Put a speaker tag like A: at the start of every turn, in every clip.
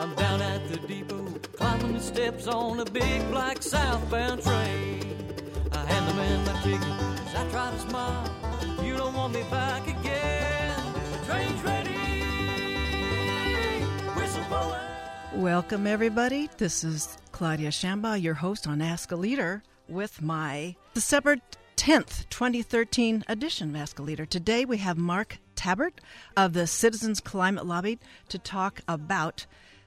A: I'm down at the depot, climbing the steps on a big black southbound train. I hand the man my ticket as I try to smile. You don't want me back again. Train's ready. Whistle blowing.
B: Welcome, everybody. This is Claudia Shamba, your host on Ask a Leader, with my December 10th, 2013 edition of Ask a Leader. Today we have Mark Tabbert of the Citizens Climate Lobby to talk about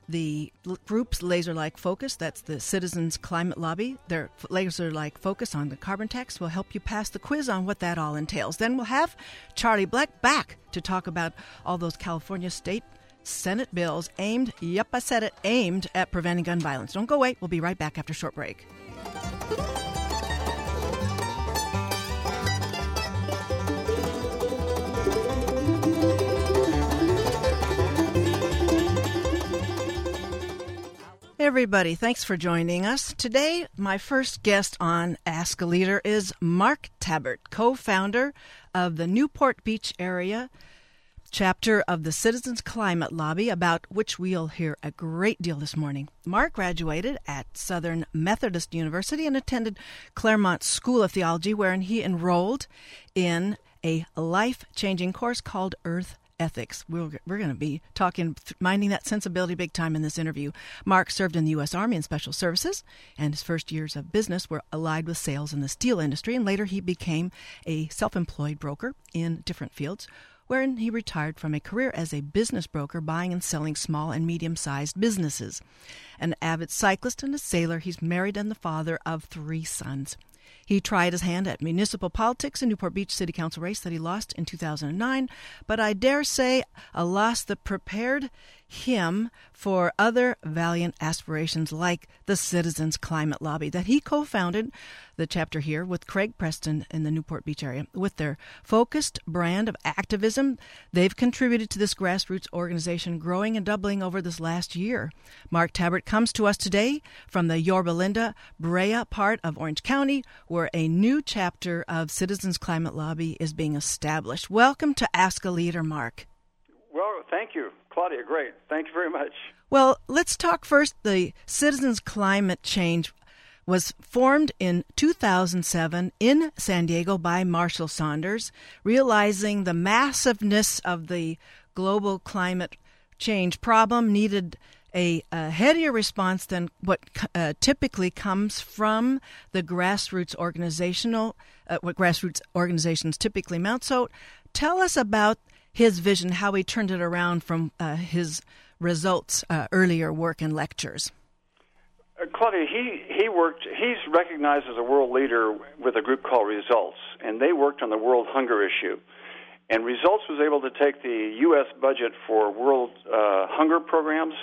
B: the group's laser like focus. That's the Citizens Climate Lobby. Their laser like focus on the carbon tax will help you pass the quiz on what that all entails. Then we'll have Charlie Blek back to talk about all those California state Senate bills aimed, yep, I said it, aimed at preventing gun violence. Don't go away. We'll be right back after a short break. Everybody, thanks for joining us. Today, my first guest on Ask a Leader is Mark Tabbert, co founder of the Newport Beach area chapter of the Citizens Climate Lobby, about which we'll hear a great deal this morning. Mark graduated at Southern Methodist University and attended Claremont School of Theology, wherein he enrolled in a life changing course called Earth Ethics. We're, we're going to be talking, minding that sensibility big time in this interview. Mark served in the U.S. Army in Special Services, and his first years of business were allied with sales in the steel industry, and later he became a self employed broker in different fields wherein he retired from a career as a business broker buying and selling small and medium sized businesses. An avid cyclist and a sailor, he's married and the father of three sons. He tried his hand at municipal politics in Newport Beach City Council race that he lost in 2009, but I dare say a loss that prepared him for other valiant aspirations like the Citizens Climate Lobby that he co founded the chapter here with Craig Preston in the Newport Beach area. With their focused brand of activism, they've contributed to this grassroots organization growing and doubling over this last year. Mark Tabbert comes to us today from the Yorba Linda, Brea part of Orange County, where a new chapter of Citizens Climate Lobby is being established. Welcome to Ask a Leader, Mark.
C: Well, thank you, Claudia. Great. Thank you very much.
B: Well, let's talk first. The Citizens Climate Change was formed in 2007 in San Diego by Marshall Saunders, realizing the massiveness of the global climate change problem needed a, a headier response than what uh, typically comes from the grassroots organizational uh, what grassroots organizations typically mount. So, tell us about his vision, how he turned it around from uh, his results uh, earlier work and lectures.
C: Uh, Claudia, he, he worked, he's recognized as a world leader with a group called Results, and they worked on the world hunger issue. And Results was able to take the U.S. budget for world uh, hunger programs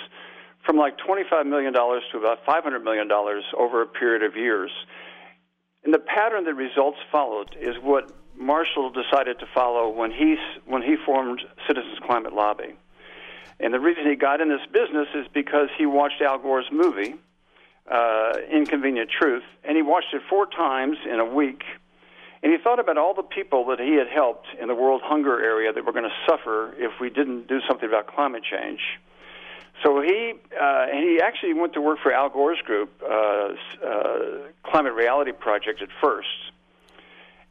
C: from like $25 million to about $500 million over a period of years. And the pattern that Results followed is what Marshall decided to follow when he, when he formed Citizens Climate Lobby. And the reason he got in this business is because he watched Al Gore's movie, uh, Inconvenient Truth, and he watched it four times in a week. And he thought about all the people that he had helped in the world hunger area that were going to suffer if we didn't do something about climate change. So he uh, he actually went to work for Al Gore's group, uh, uh, Climate Reality Project, at first.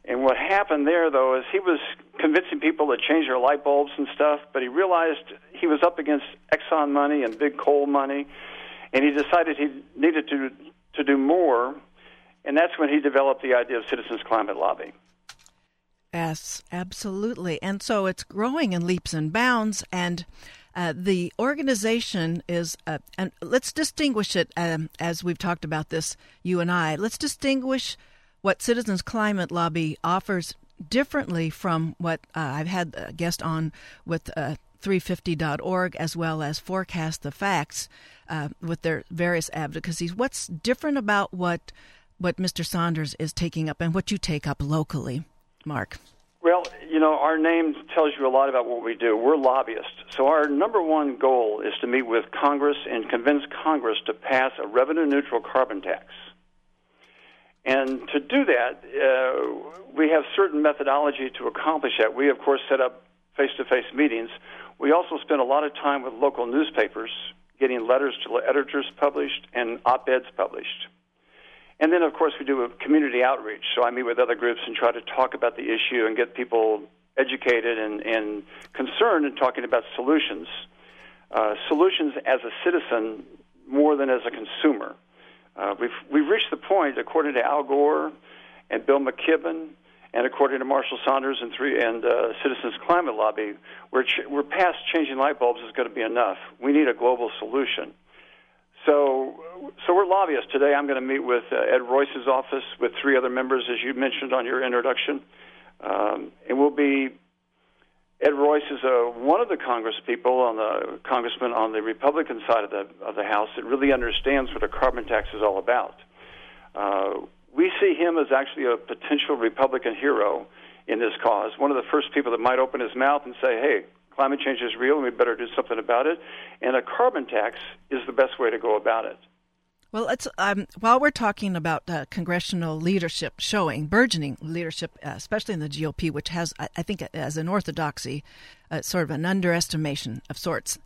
C: And what happened there, though, is he was convincing people to change their light bulbs and stuff, but he realized he was up against Exxon money and big coal money, and he decided he needed to to do more, and that's when he developed the idea of Citizens Climate Lobby.
B: Yes, absolutely. And so it's growing in leaps and bounds, and uh, the organization is, uh, and let's distinguish it um, as we've talked about this, you and I. Let's distinguish what Citizens Climate Lobby offers differently from what uh, I've had a guest on with uh, 350.org as well as Forecast the Facts uh, with their various advocacies. What's different about what what Mr. Saunders is taking up and what you take up locally, Mark?
C: Well, you know, our name tells you a lot about what we do. We're lobbyists. So our number one goal is to meet with Congress and convince Congress to pass a revenue neutral carbon tax. And to do that, uh, we have certain methodology to accomplish that. We, of course, set up face to face meetings. We also spend a lot of time with local newspapers getting letters to editors published, and op eds published. And then, of course, we do a community outreach. So I meet with other groups and try to talk about the issue and get people educated and, and concerned and talking about solutions. Uh, solutions as a citizen more than as a consumer. Uh, we've, we've reached the point, according to Al Gore and Bill McKibben, and according to Marshall Saunders and, three, and uh, Citizens Climate Lobby, we're, ch- we're past changing light bulbs is going to be enough. We need a global solution. So, so we're lobbyists today. I'm going to meet with uh, Ed Royce's office with three other members, as you mentioned on your introduction, um, and we'll be. Ed Royce is uh, one of the Congress people on the congressman on the Republican side of the of the House that really understands what a carbon tax is all about. Uh, we see him as actually a potential Republican hero in this cause. One of the first people that might open his mouth and say, "Hey, climate change is real and we better do something about it. And a carbon tax is the best way to go about it.
B: Well, let's um, while we're talking about uh, congressional leadership showing burgeoning leadership, uh, especially in the GOP, which has, I, I think, as an orthodoxy, uh, sort of an underestimation of sorts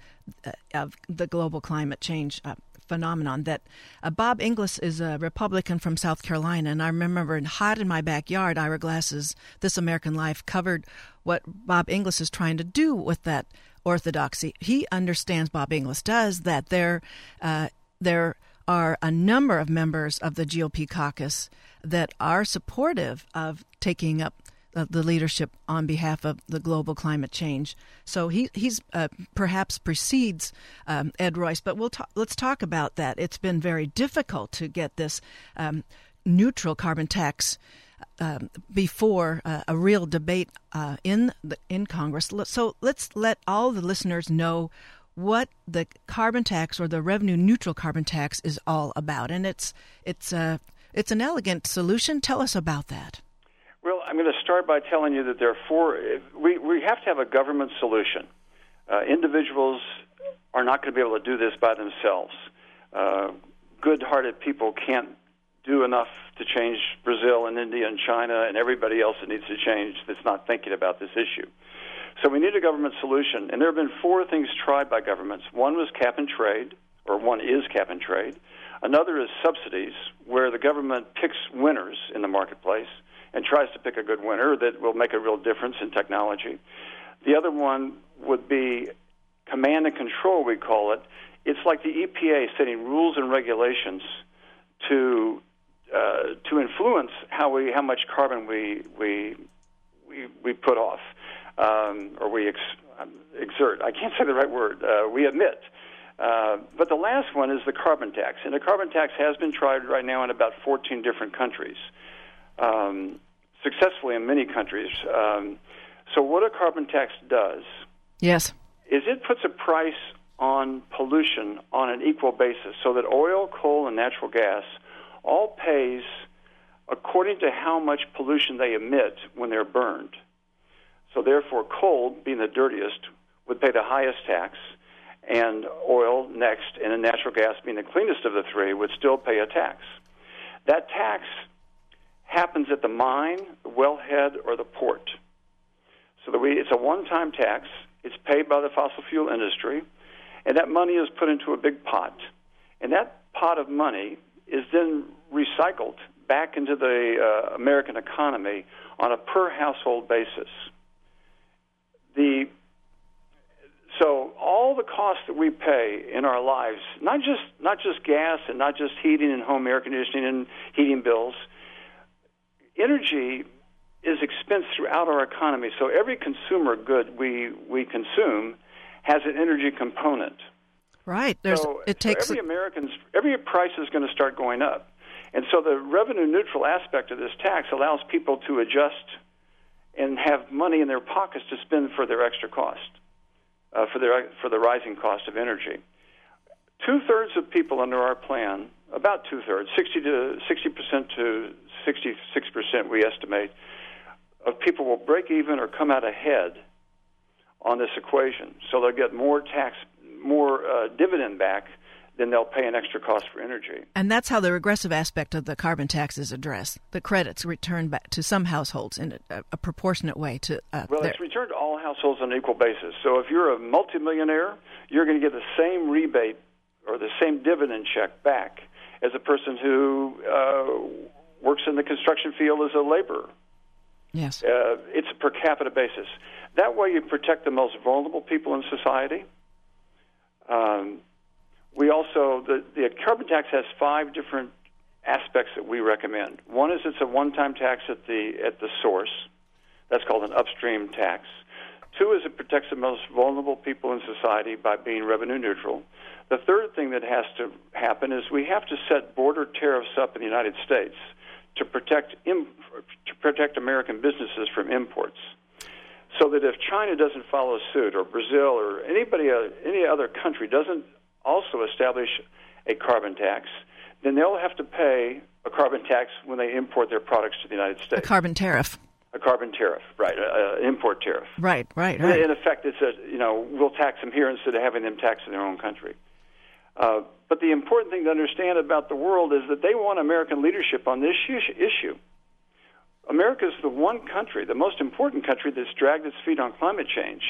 B: uh, of the global climate change uh, phenomenon that uh, Bob Inglis is a Republican from South Carolina, and I remember in Hot in My Backyard, Ira Glass's This American Life covered what Bob Inglis is trying to do with that orthodoxy. He understands, Bob Inglis does, that there are a number of members of the GOP caucus that are supportive of taking up the leadership on behalf of the global climate change. So he he's uh, perhaps precedes um, Ed Royce, but we'll talk, let's talk about that. It's been very difficult to get this um, neutral carbon tax. Um, before uh, a real debate uh, in the, in Congress, so let's let all the listeners know what the carbon tax or the revenue neutral carbon tax is all about, and it's it's a it's an elegant solution. Tell us about that.
C: Well, I'm going to start by telling you that there are four. We we have to have a government solution. Uh, individuals are not going to be able to do this by themselves. Uh, good-hearted people can't do enough to change Brazil and India and China and everybody else that needs to change that's not thinking about this issue. So we need a government solution, and there have been four things tried by governments. One was cap and trade, or one is cap and trade. Another is subsidies, where the government picks winners in the marketplace and tries to pick a good winner that will make a real difference in technology. The other one would be command and control, we call it. It's like the EPA setting rules and regulations to uh, to influence how we how much carbon we we we, we put off um, or we ex, um, exert. I can't say the right word. Uh, we emit. Uh, but the last one is the carbon tax, and the carbon tax has been tried right now in about 14 different countries um, successfully in many countries. Um, so, what a carbon tax does,
B: yes,
C: is it puts a price on pollution on an equal basis, so that oil, coal, and natural gas all pays according to how much pollution they emit when they're burned. So, therefore, coal, being the dirtiest, would pay the highest tax, and oil next, and natural gas, being the cleanest of the three, would still pay a tax. That tax happens at the mine, the wellhead, or the port. So that we, it's a one-time tax. It's paid by the fossil fuel industry, and that money is put into a big pot. And that pot of money is then recycled back into the uh, American economy on a per household basis. The so all the costs that we pay in our lives, not just not just gas and not just heating and home air conditioning and heating bills, energy is expense throughout our economy. So every consumer good we we consume has an energy component.
B: Right. There's
C: so,
B: it takes
C: so every American's every price is going to start going up. And so the revenue neutral aspect of this tax allows people to adjust and have money in their pockets to spend for their extra cost, uh, for their for the rising cost of energy. Two thirds of people under our plan, about two thirds, sixty to sixty percent to 66% we estimate of people will break even or come out ahead on this equation. So they'll get more tax, more uh, dividend back than they'll pay an extra cost for energy.
B: And that's how the regressive aspect of the carbon tax is addressed. The credits return back to some households in a, a proportionate way to. Uh,
C: well,
B: their...
C: it's returned to all households on an equal basis. So if you're a multimillionaire, you're going to get the same rebate or the same dividend check back as a person who uh, works in the construction field as a laborer.
B: Yes.
C: Uh, it's a per capita basis. That way, you protect the most vulnerable people in society. Um, we also the, the carbon tax has five different aspects that we recommend. One is it's a one-time tax at the at the source. That's called an upstream tax. Two is it protects the most vulnerable people in society by being revenue neutral. The third thing that has to happen is we have to set border tariffs up in the United States to protect Im- to protect American businesses from imports. So that if China doesn't follow suit, or Brazil, or anybody, uh, any other country doesn't also establish a carbon tax, then they'll have to pay a carbon tax when they import their products to the United States.
B: A carbon tariff.
C: A carbon tariff, right? An import tariff.
B: Right, right, right.
C: In effect, it's a you know we'll tax them here instead of having them tax in their own country. Uh, but the important thing to understand about the world is that they want American leadership on this issue. America is the one country, the most important country, that's dragged its feet on climate change.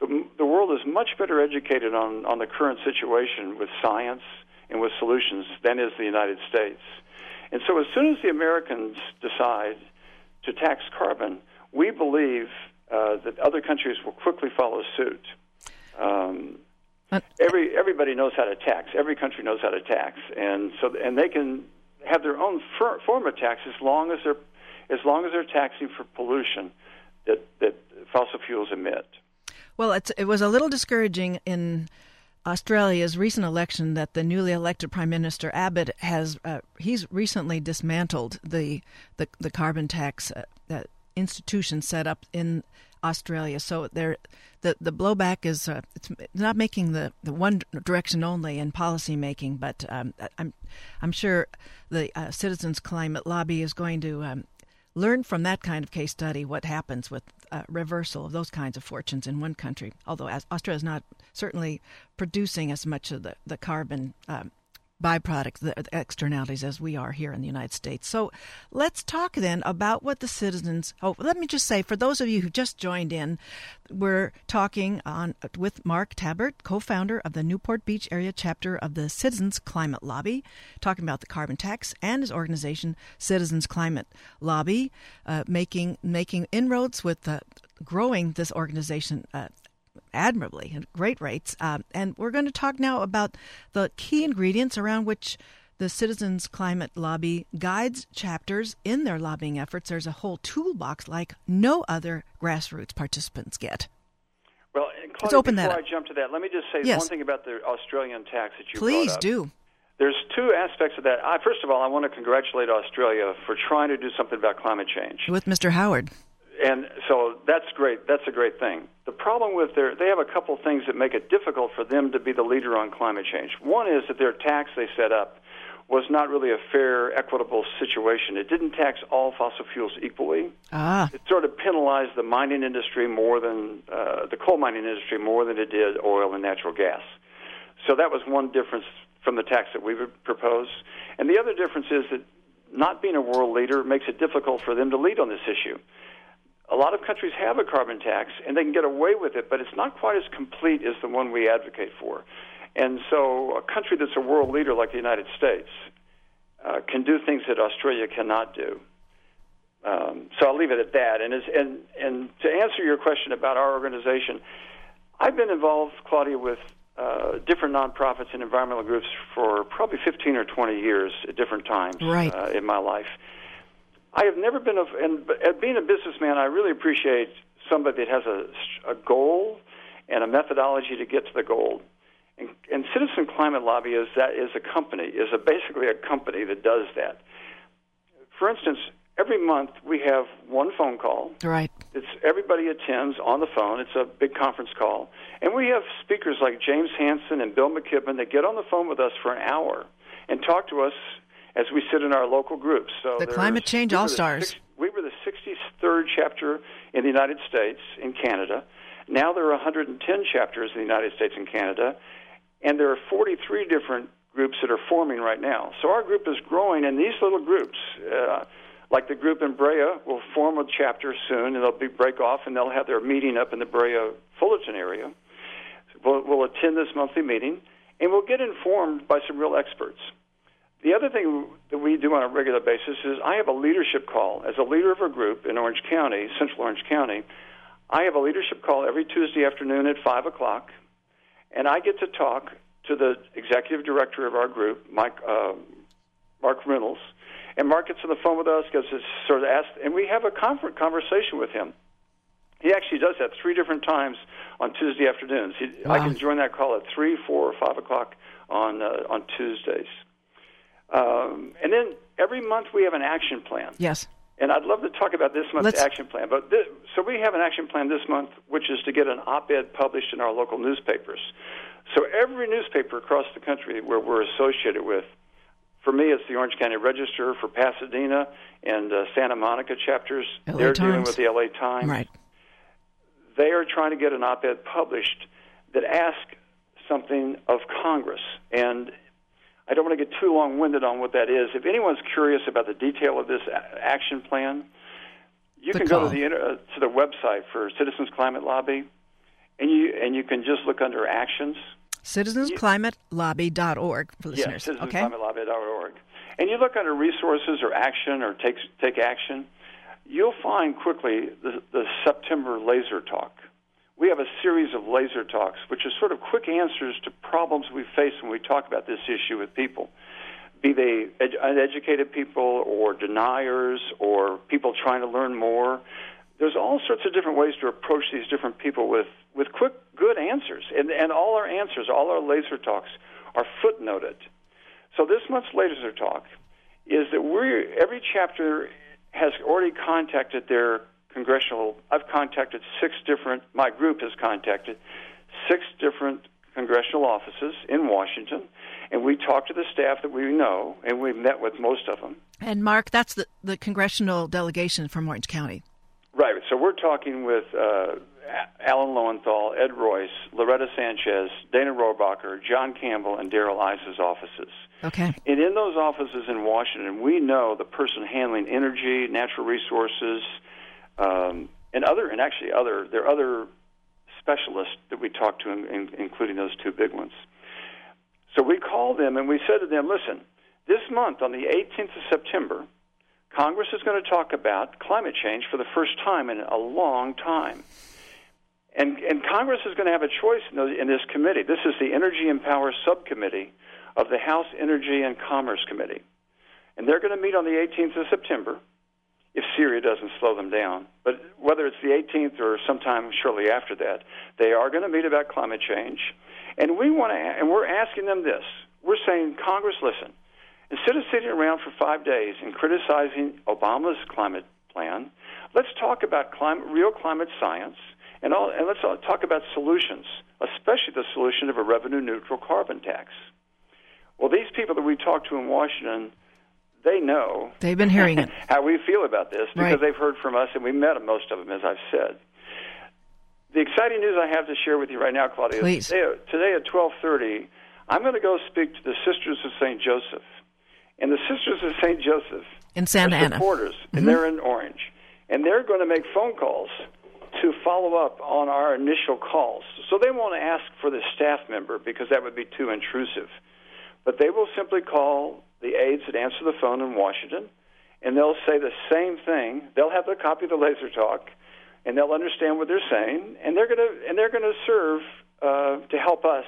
C: The, the world is much better educated on, on the current situation with science and with solutions than is the United States. And so, as soon as the Americans decide to tax carbon, we believe uh, that other countries will quickly follow suit. Um, every everybody knows how to tax. Every country knows how to tax, and so and they can have their own fir- form of tax as long as they're as long as they're taxing for pollution that that fossil fuels emit.
B: Well, it was a little discouraging in Australia's recent election that the newly elected Prime Minister Abbott has uh, he's recently dismantled the the, the carbon tax uh, institution set up in Australia. So there, the the blowback is uh, it's not making the, the one direction only in policy making, but um, I'm I'm sure the uh, Citizens Climate Lobby is going to um, learn from that kind of case study what happens with uh, reversal of those kinds of fortunes in one country. Although Australia is not certainly producing as much of the the carbon um, byproducts, the externalities, as we are here in the United States. So let's talk then about what the citizens. Oh, let me just say, for those of you who just joined in, we're talking on with Mark Tabbert, co-founder of the Newport Beach area chapter of the Citizens Climate Lobby, talking about the carbon tax and his organization, Citizens Climate Lobby, uh, making making inroads with uh, growing this organization uh, admirably at great rates. Um, and we're going to talk now about the key ingredients around which the Citizens Climate Lobby guides chapters in their lobbying efforts. There's a whole toolbox like no other grassroots participants get.
C: Well, Claudia, Let's
B: open
C: before
B: that
C: up. I jump to that, let me just say
B: yes.
C: one thing about the Australian tax that you
B: Please do.
C: There's two aspects of that. I, first of all, I want to congratulate Australia for trying to do something about climate change.
B: With Mr. Howard
C: and so that's great. That's a great thing. The problem with their, they have a couple things that make it difficult for them to be the leader on climate change. One is that their tax they set up was not really a fair, equitable situation. It didn't tax all fossil fuels equally.
B: Ah.
C: It sort of penalized the mining industry more than uh, the coal mining industry more than it did oil and natural gas. So that was one difference from the tax that we would propose. And the other difference is that not being a world leader makes it difficult for them to lead on this issue a lot of countries have a carbon tax and they can get away with it, but it's not quite as complete as the one we advocate for. And so, a country that's a world leader like the United States uh, can do things that Australia cannot do. Um, so I'll leave it at that. And, and and to answer your question about our organization, I've been involved, Claudia, with uh, different nonprofits and environmental groups for probably 15 or 20 years at different times
B: right.
C: uh, in my life. I have never been a, and at being a businessman, I really appreciate somebody that has a, a goal and a methodology to get to the goal. And, and Citizen Climate Lobby is that is a company, is a, basically a company that does that. For instance, every month we have one phone call.
B: Right.
C: It's everybody attends on the phone. It's a big conference call, and we have speakers like James Hansen and Bill McKibben that get on the phone with us for an hour and talk to us as we sit in our local groups. So
B: the Climate Change All Stars.
C: We were the 63rd chapter in the United States in Canada. Now there are 110 chapters in the United States and Canada, and there are 43 different groups that are forming right now. So our group is growing, and these little groups, uh, like the group in Brea, will form a chapter soon, and they'll be break off, and they'll have their meeting up in the Brea Fullerton area. We'll, we'll attend this monthly meeting, and we'll get informed by some real experts. The other thing that we do on a regular basis is I have a leadership call. As a leader of a group in Orange County, Central Orange County, I have a leadership call every Tuesday afternoon at 5 o'clock, and I get to talk to the executive director of our group, Mike, uh, Mark Reynolds. And Mark gets on the phone with us, gets sort of asked, and we have a conversation with him. He actually does that three different times on Tuesday afternoons. He, wow. I can join that call at three, four, or five o'clock on uh, on Tuesdays. Um, and then every month we have an action plan.
B: Yes.
C: And I'd love to talk about this month's
B: Let's...
C: action plan. But this, so we have an action plan this month, which is to get an op-ed published in our local newspapers. So every newspaper across the country where we're associated with, for me, it's the Orange County Register. For Pasadena and uh, Santa Monica chapters,
B: LA
C: they're
B: Times.
C: dealing with the LA Times.
B: Right.
C: They are trying to get an op-ed published that asks something of Congress. And I don't want to get too long winded on what that is. If anyone's curious about the detail of this a- action plan, you
B: The
C: can go to the uh, to the website for Citizens Climate Lobby, and you and you can just look under actions.
B: CitizensClimateLobby.org for listeners.
C: Yes,
B: okay.
C: citizensclimatelaw.org. And you look under resources or action or take take action, you'll find quickly the, the September laser talk. We have a series of laser talks, which is sort of quick answers to problems we face when we talk about this issue with people, be they ed- uneducated people or deniers or people trying to learn more. There's all sorts of different ways to approach these different people with, with quick, good answers. And, and all our answers, all our laser talks, are footnoted. So this month's laser talk is that we every chapter has already contacted their congressional. I've contacted six different. My group has contacted six different congressional offices in Washington, and we talked to the staff that we know, and we've met with most of them.
B: And Mark, that's the, the congressional delegation from Orange County.
C: Right. So we're talking with uh, Alan Lowenthal, Ed Royce, Loretta Sanchez, Dana Rohrabacher, John Campbell, and Darrell Issa's offices.
B: Okay.
C: And in those offices in Washington, we know the person handling energy, natural resources, um, and other, and actually other, there are other specialists that we talked to, in, in, including those two big ones. So we called them and we said to them, listen, this month on the 18th of September, Congress is going to talk about climate change for the first time in a long time. And, and Congress is going to have a choice in, those, in this committee. This is the Energy and Power Subcommittee of the House Energy and Commerce Committee. And they're going to meet on the 18th of September if Syria doesn't slow them down. But whether it's the 18th or sometime shortly after that, they are going to meet about climate change. And we want to, and we're asking them this. We're saying, Congress, listen. Instead of sitting around for five days and criticizing Obama's climate plan, let's talk about climate, real climate science, and, all, and let's talk about solutions, especially the solution of a revenue-neutral carbon tax. Well, these people that we talked to in Washington, they know
B: They've been hearing it.
C: how we feel about this because
B: Right.
C: they've heard from us and we met most of them, as I've said. The exciting news I have to share with you right now, Claudia,
B: Please.
C: today, today at twelve thirty, I'm going to go speak to the Sisters of Saint Joseph, and the Sisters of Saint Joseph
B: In Santa Ana. Mm-hmm.
C: and they're in Orange, and they're going to make phone calls to follow up on our initial calls. So they won't ask for the staff member because that would be too intrusive, but they will simply call the aides that answer the phone in Washington, and they'll say the same thing. They'll have the copy of the laser talk, and they'll understand what they're saying, and they're going to and they're going to serve uh, to help us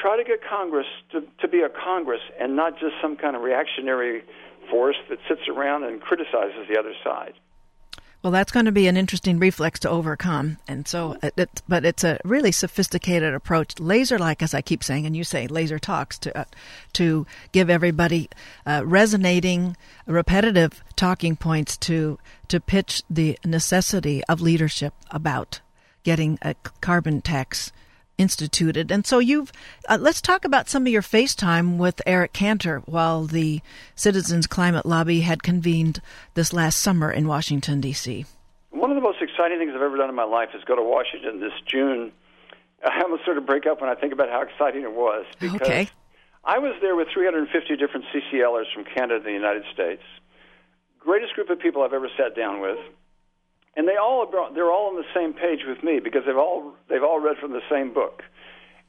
C: try to get Congress to, to be a Congress and not just some kind of reactionary force that sits around and criticizes the other side.
B: Well, that's going to be an interesting reflex to overcome, and so, it, but it's a really sophisticated approach, laser-like, as I keep saying, and you say laser talks to uh, to give everybody uh, resonating, repetitive talking points to to pitch the necessity of leadership about getting a carbon tax instituted. And so you've uh, let's talk about some of your FaceTime with Eric Cantor while the Citizens Climate Lobby had convened this last summer in Washington D.C.
C: One of the most exciting things I've ever done in my life is go to Washington this June. I almost sort of break up when I think about how exciting it was because
B: Okay.
C: I was there with 350 different CCLers from Canada and the United States. Greatest group of people I've ever sat down with, and they all are- they're all on the same page with me because they've all they've all read from the same book.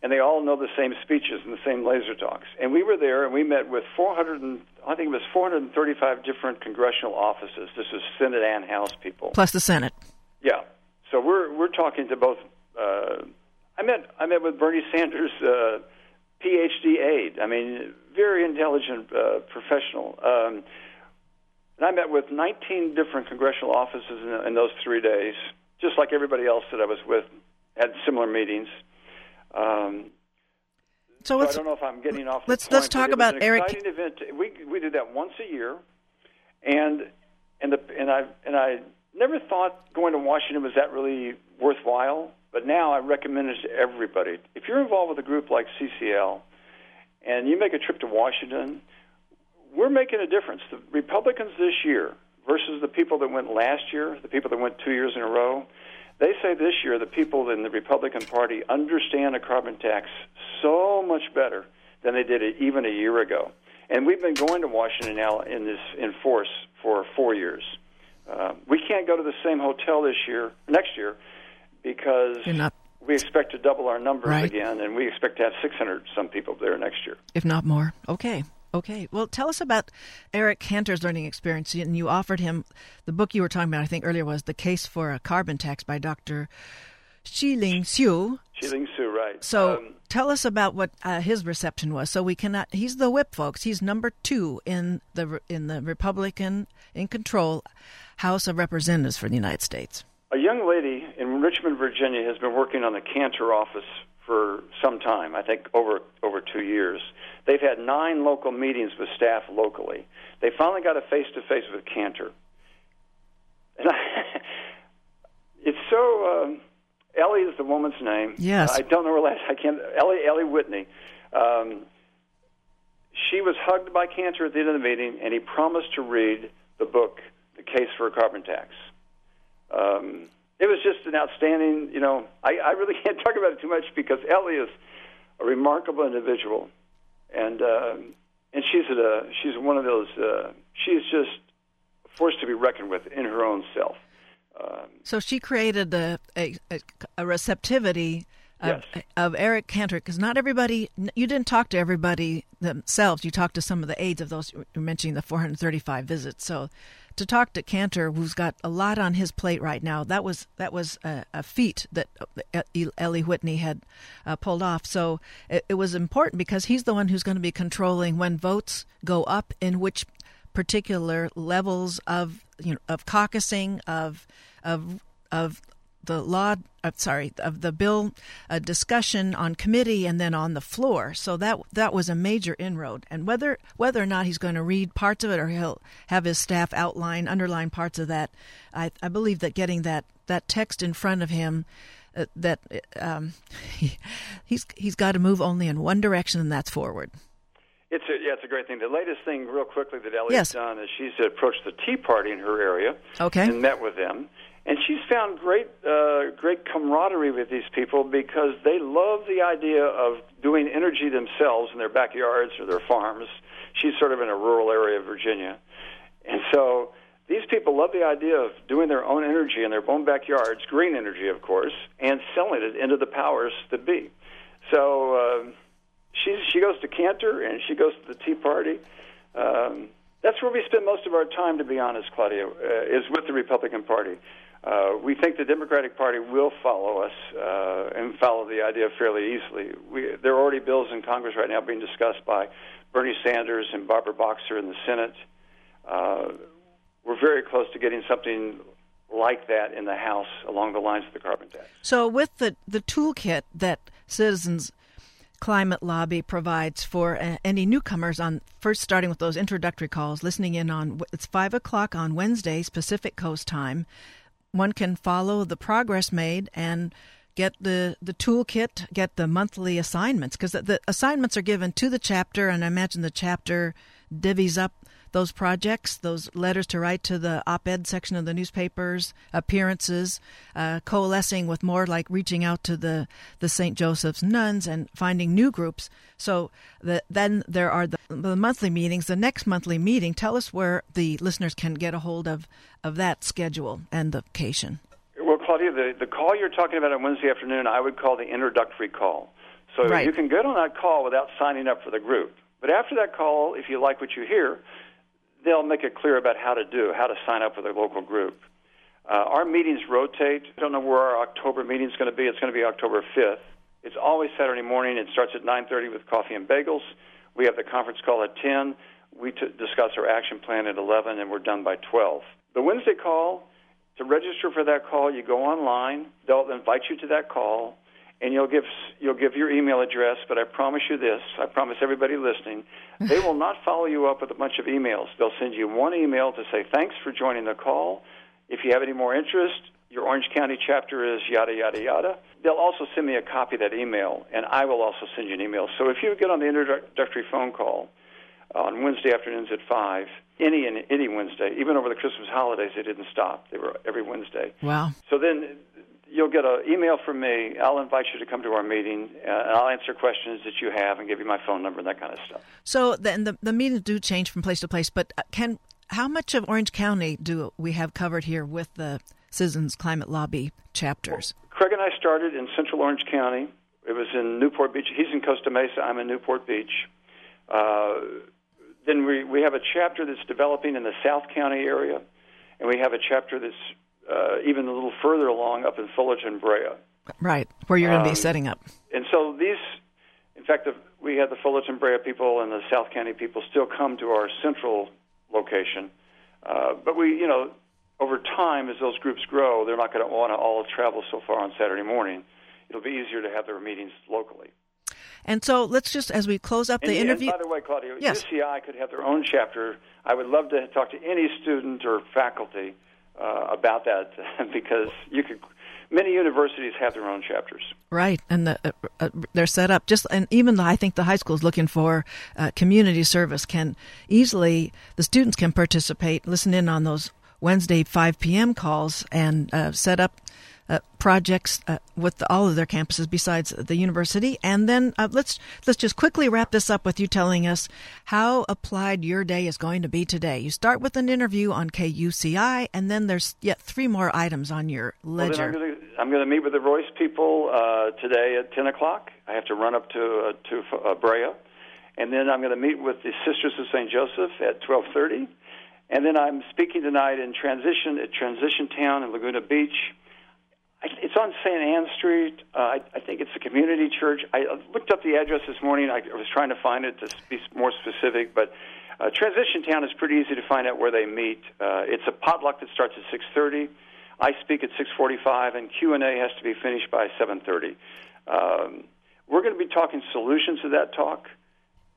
C: and they all know the same speeches and the same laser talks. And we were there, and we met with 400, and, I think it was 435 different congressional offices. This is Senate and House people,
B: plus the Senate.
C: Yeah. So we're we're talking to both. Uh, I met I met with Bernie Sanders, uh, PhD aide. I mean, very intelligent uh, professional. Um, and I met with 19 different congressional offices in, in those three days, just like everybody else that I was with had similar meetings. Um, so, so I don't know if I'm getting off.
B: Let's
C: point,
B: let's talk about Eric.
C: Event. We we do that once a year, and and the and I and I never thought going to Washington was that really worthwhile. But now I recommend it to everybody. If you're involved with a group like CCL, and you make a trip to Washington, we're making a difference. The Republicans this year versus the people that went last year, the people that went two years in a row, they say this year the people in the Republican Party understand a carbon tax so much better than they did it even a year ago. And we've been going to Washington now in this in force for four years. Uh, we can't go to the same hotel this year, next year, because we expect to double our numbers
B: right.
C: again, and we expect to have 600 some people there next year,
B: if not more. Okay. Okay. Well, tell us about Eric Cantor's learning experience. And you offered him the book you were talking about, I think earlier, was The Case for a Carbon Tax by Dr. Shi-Ling Hsu.
C: Shi-Ling Hsu, right.
B: So um, tell us about what uh, his reception was. So we cannot, he's the whip, folks. He's number two in the, in the Republican in control House of Representatives for the United States.
C: A young lady in Richmond, Virginia has been working on the Cantor office for some time, I think over over two years. They've had nine local meetings with staff locally. They finally got a face to face with Cantor. And I, it's so. Um, Ellie is the woman's name.
B: Yes.
C: I don't know her last. I can't. Ellie Ellie Whitney. Um, she was hugged by Cantor at the end of the meeting, and he promised to read the book, The Case for a Carbon Tax. Um, it was just an outstanding. You know, I, I really can't talk about it too much because Ellie is a remarkable individual, and uh, and she's a she's one of those. Uh, she's just forced to be reckoned with in her own self.
B: Um, so she created a, a, a receptivity of, yes. of Eric Cantor because not everybody you didn't talk to everybody themselves. You talked to some of the aides of those you're mentioning the 435 visits. So to talk to Cantor, who's got a lot on his plate right now, that was that was a, a feat that uh, Ellie Whitney had uh, pulled off. So it, it was important because he's the one who's going to be controlling when votes go up in which particular levels of you know of caucusing of of of the law, uh, sorry, of the bill uh, discussion on committee and then on the floor. So that that was a major inroad. And whether whether or not he's going to read parts of it or he'll have his staff outline, underline parts of that, I, I believe that getting that that text in front of him. Uh, that um, he, he's he's got to move only in one direction, and that's forward.
C: It's a, yeah, it's a great thing. The latest thing, real quickly, that Ellie's
B: yes.
C: done is she's approached the Tea Party in her area
B: okay.
C: and met with them and she's found great uh, great camaraderie with these people because they love the idea of doing energy themselves in their backyards or their farms. She's sort of in a rural area of Virginia, and so these people love the idea of doing their own energy in their own backyards, green energy, of course, and selling it into the powers that be. So uh, she she goes to Cantor and she goes to the Tea Party. Um, that's where we spend most of our time, to be honest, Claudia, uh, is with the Republican Party. Uh, we think the Democratic Party will follow us uh, and follow the idea fairly easily. We, there are already bills in Congress right now being discussed by Bernie Sanders and Barbara Boxer in the Senate. Uh, we're very close to getting something like that in the House along the lines of the carbon tax.
B: So, with the, the toolkit that Citizens Climate Lobby provides for uh, any newcomers on first starting with those introductory calls, listening in on it's 5 o'clock on Wednesday, Pacific Coast time one can follow the progress made and get the the toolkit, get the monthly assignments because the, the, assignments are given to the chapter, and I imagine the chapter divvies up those projects, those letters to write to the op-ed section of the newspapers, appearances, uh, coalescing with more like reaching out to the the St. Joseph's nuns and finding new groups. So the, then there are the, the monthly meetings. The next monthly meeting, tell us where the listeners can get a hold of of that schedule and the occasion.
C: Well, Claudia, the, the call you're talking about on Wednesday afternoon, I would call the introductory call. So
B: Right.
C: you can get on that call without signing up for the group. But after that call, if you like what you hear, they'll make it clear about how to do, how to sign up with a local group. Uh, our meetings rotate. I don't know where our October meeting is going to be. It's going to be October 5th. It's always Saturday morning. It starts at 9:30 with coffee and bagels. We have the conference call at 10. We t- discuss our action plan at 11, and we're done by 12. The Wednesday call, to register for that call, you go online. They'll invite you to that call, and you'll give you'll give your email address. But I promise you this: I promise everybody listening, they will not follow you up with a bunch of emails. They'll send you one email to say thanks for joining the call. If you have any more interest, your Orange County chapter is yada yada yada. They'll also send me a copy of that email, and I will also send you an email. So if you get on the introductory phone call on Wednesday afternoons at five, any and any Wednesday, even over the Christmas holidays, they didn't stop. They were every Wednesday.
B: Wow.
C: So then you'll get an email from me. I'll invite you to come to our meeting, uh, and I'll answer questions that you have and give you my phone number and that kind of stuff.
B: So then the the meetings do change from place to place, but uh, can how much of Orange County do we have covered here with the Citizens Climate Lobby chapters?
C: Craig and I started in Central Orange County. It was in Newport Beach. He's in Costa Mesa. I'm in Newport Beach. Uh, then we we have a chapter that's developing in the South County area, and we have a chapter that's uh, even a little further along up in Fullerton, Brea.
B: Right, where you're going to
C: Um,
B: be setting up.
C: And so these, in fact, the, we had the Fullerton, Brea people and the South County people still come to our central location. Uh, but we, you know, over time, as those groups grow, they're not going to want to all travel so far on Saturday morning. It'll be easier to have their meetings locally.
B: And so let's just, as we close up the
C: and
B: interview,
C: by the way, Claudia,
B: Yes.
C: UCI could have their own chapter. I would love to talk to any student or faculty uh, about that because you could. Many universities have their own chapters.
B: right, and the, uh, uh, they're set up just, and even the, I think the high school is looking for uh, community service can easily, the students can participate, listen in on those Wednesday 5 p.m. calls, and uh, set up uh, projects uh, with the, all of their campuses besides the university. And then uh, let's let's just quickly wrap this up with you telling us how applied your day is going to be today. You start with an interview on KUCI, and then there's yet three more items on your
C: Well,
B: ledger.
C: I'm going to I'm going to meet with the Royce people uh, today at 10 o'clock. I have to run up to uh, to uh, Brea, and then I'm going to meet with the Sisters of St. Joseph at 12:30, and then I'm speaking tonight in Transition at Transition Town in Laguna Beach. It's on St. Anne Street. Uh, I, I think it's a community church. I looked up the address this morning. I, I was trying to find it to be more specific, but uh, Transition Town is pretty easy to find out where they meet. Uh, it's a potluck that starts at 6:30. I speak at 6:45, and Q and A has to be finished by 7:30. Um, we're going to be talking solutions to that talk.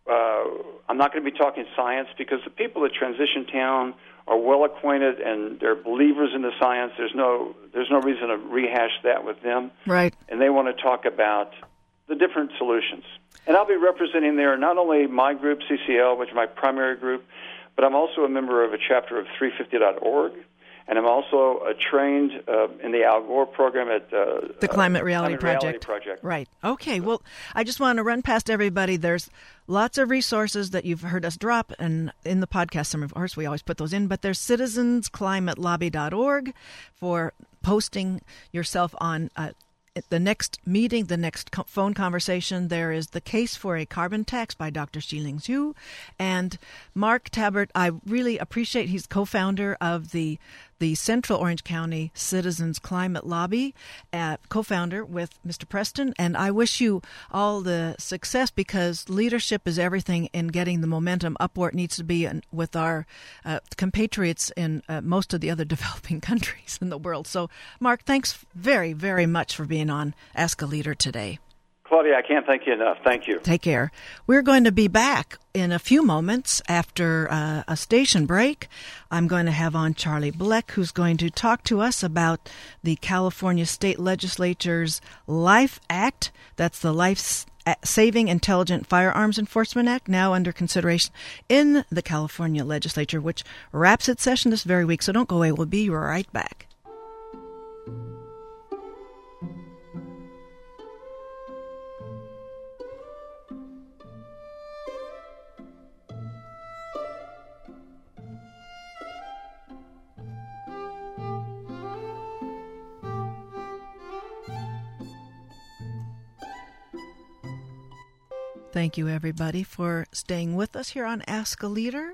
C: Uh, I'm not going to be talking science because the people at Transition Town are well acquainted and they're believers in the science. There's no there's no reason to rehash that with them,
B: Right.
C: and they want to talk about the different solutions. And I'll be representing there not only my group CCL, which is my primary group, but I'm also a member of a chapter of 350.org, and I'm also a trained uh, in the Al Gore program at uh,
B: The Climate
C: uh,
B: Reality
C: Climate
B: Project.
C: Reality Project.
B: Right. Okay. Well, I just want to run past everybody. There's lots of resources that you've heard us drop, and in the podcast, some of course we always put those in. But there's citizensclimatelobby.org for posting yourself on. Uh, the next meeting, the next co- phone conversation, there is the case for a carbon tax by Dr. Shi-Ling Hsu, and Mark Tabbert. I really appreciate. He's co-founder of the the Central Orange County Citizens Climate Lobby, uh, co-founder with Mr. Preston, and I wish you all the success because leadership is everything in getting the momentum up where it needs to be with our uh, compatriots in uh, most of the other developing countries in the world. So, Mark, thanks very, very much for being on Ask a Leader today.
C: Claudia, I can't thank you enough. Thank you.
B: Take care. We're going to be back in a few moments after uh, a station break. I'm going to have on Charlie Blek, who's going to talk to us about the California State Legislature's Life Act. That's the Life Saving Intelligent Firearms Enforcement Act, now under consideration in the California Legislature, which wraps its session this very week. So don't go away. We'll be right back. Thank you, everybody, for staying with us here on Ask a Leader.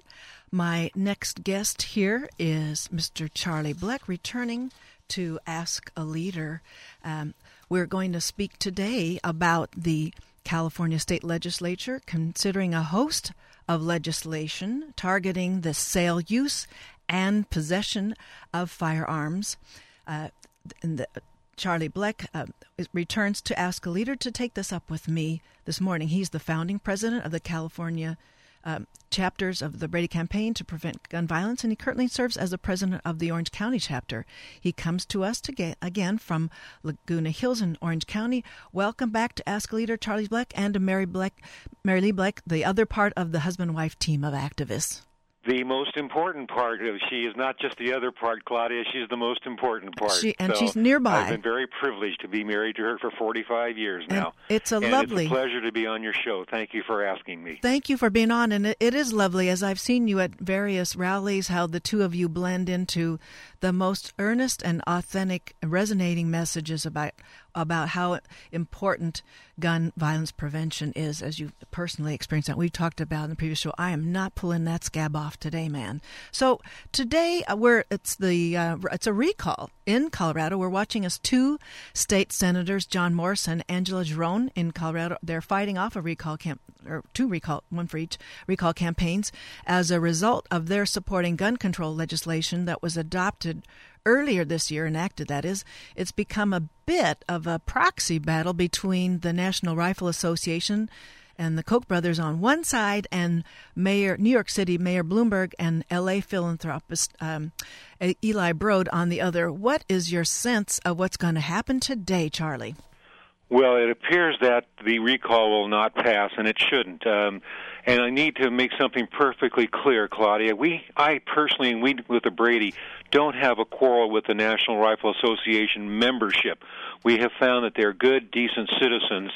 B: My next guest here is Mr. Charlie Blek, returning to Ask a Leader. Um, we're going to speak today about the California State Legislature considering a host of legislation targeting the sale, use, and possession of firearms. Uh, the, Charlie Blek uh, returns to Ask a Leader to take this up with me this morning. He's the founding president of the California um, chapters of the Brady Campaign to Prevent Gun Violence, and he currently serves as the president of the Orange County chapter. He comes to us to get, again from Laguna Hills in Orange County. Welcome back to Ask a Leader, Charlie Blek, and Mary Blek, Mary Lee Blek, the other part of the husband-wife team of activists
D: the most important part of she is not just the other part, Claudia. She's the most important part.
B: She, and
D: so
B: she's nearby.
D: I've been very privileged to be married to her for 45 years now.
B: And it's a
D: and
B: lovely.
D: It's a pleasure to be on your show. Thank you for asking me.
B: Thank you for being on, and it, it is lovely as I've seen you at various rallies. How the two of you blend into the most earnest and authentic, resonating messages about about how important gun violence prevention is, as you personally experienced that. We've talked about in the previous show. I am not pulling that scab off today, man. So today uh, we're it's the uh, it's a recall in Colorado. We're watching as two state senators, John Morse and Angela Giron, in Colorado. They're fighting off a recall camp or two recall, one for each recall campaigns as a result of their supporting gun control legislation that was adopted earlier this year, enacted that is, it's become a bit of a proxy battle between the National Rifle Association and the Koch brothers on one side, and Mayor New York City Mayor Bloomberg and L.A. philanthropist um, Eli Broad on the other. What is your sense of what's going to happen today, Charlie?
D: Well, it appears that the recall will not pass, and it shouldn't. Um, and I need to make something perfectly clear, Claudia. We, I personally, and we with the Brady, don't have a quarrel with the National Rifle Association membership. We have found that they're good, decent citizens.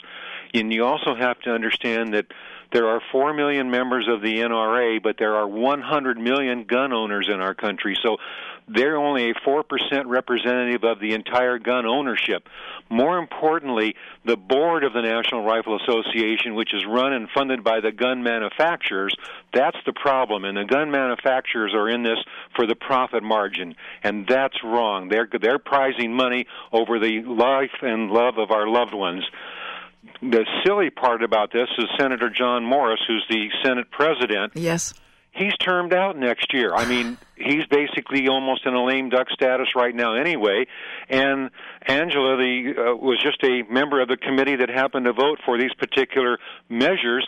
D: And you also have to understand that there are 4 million members of the NRA, but there are 100 million gun owners in our country. So they're only a 4% representative of the entire gun ownership. More importantly, the board of the National Rifle Association, which is run and funded by the gun manufacturers, that's the problem. And the gun manufacturers are in this for the profit margin. And that's wrong. They're, they're prizing money over the life and love of our loved ones the silly part about this is Senator John Morse, who's the Senate president.
B: Yes
D: he's termed out next year. I mean, he's basically almost in a lame duck status right now anyway. And Angela the uh, was just a member of the committee that happened to vote for these particular measures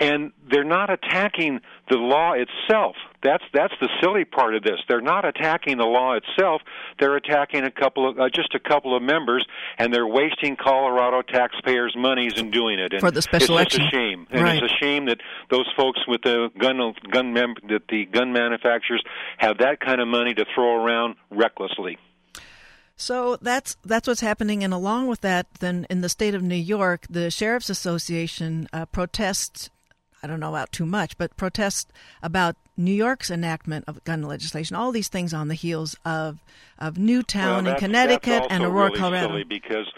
D: and they're not attacking the law itself. That's that's the silly part of this. They're not attacking the law itself. They're attacking a couple of uh, just a couple of members, and they're wasting Colorado taxpayers' monies in doing it. And
B: For the special
D: it's
B: election,
D: a shame, and
B: right.
D: it's a shame that those folks with the gun gun mem- that the gun manufacturers have that kind of money to throw around recklessly.
B: So that's that's what's happening, and along with that, then in the state of New York, the sheriff's association uh, protests I don't know about too much, but protests about New York's enactment of gun legislation. All these things on the heels of of Newtown
D: well,
B: in Connecticut and Aurora,
D: really
B: Colorado.
D: Because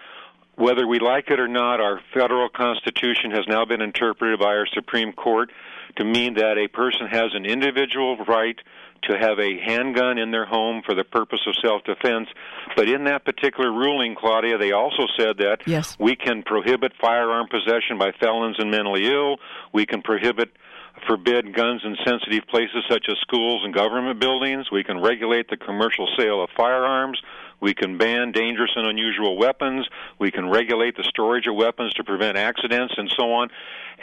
D: whether we like it or not, our federal constitution has now been interpreted by our Supreme Court to mean that a person has an individual right to have a handgun in their home for the purpose of self-defense. But in that particular ruling, Claudia, they also said that
B: yes.
D: we can prohibit firearm possession by felons and mentally ill. We can prohibit forbid guns in sensitive places such as schools and government buildings. We can regulate the commercial sale of firearms. We can ban dangerous and unusual weapons. We can regulate the storage of weapons to prevent accidents and so on.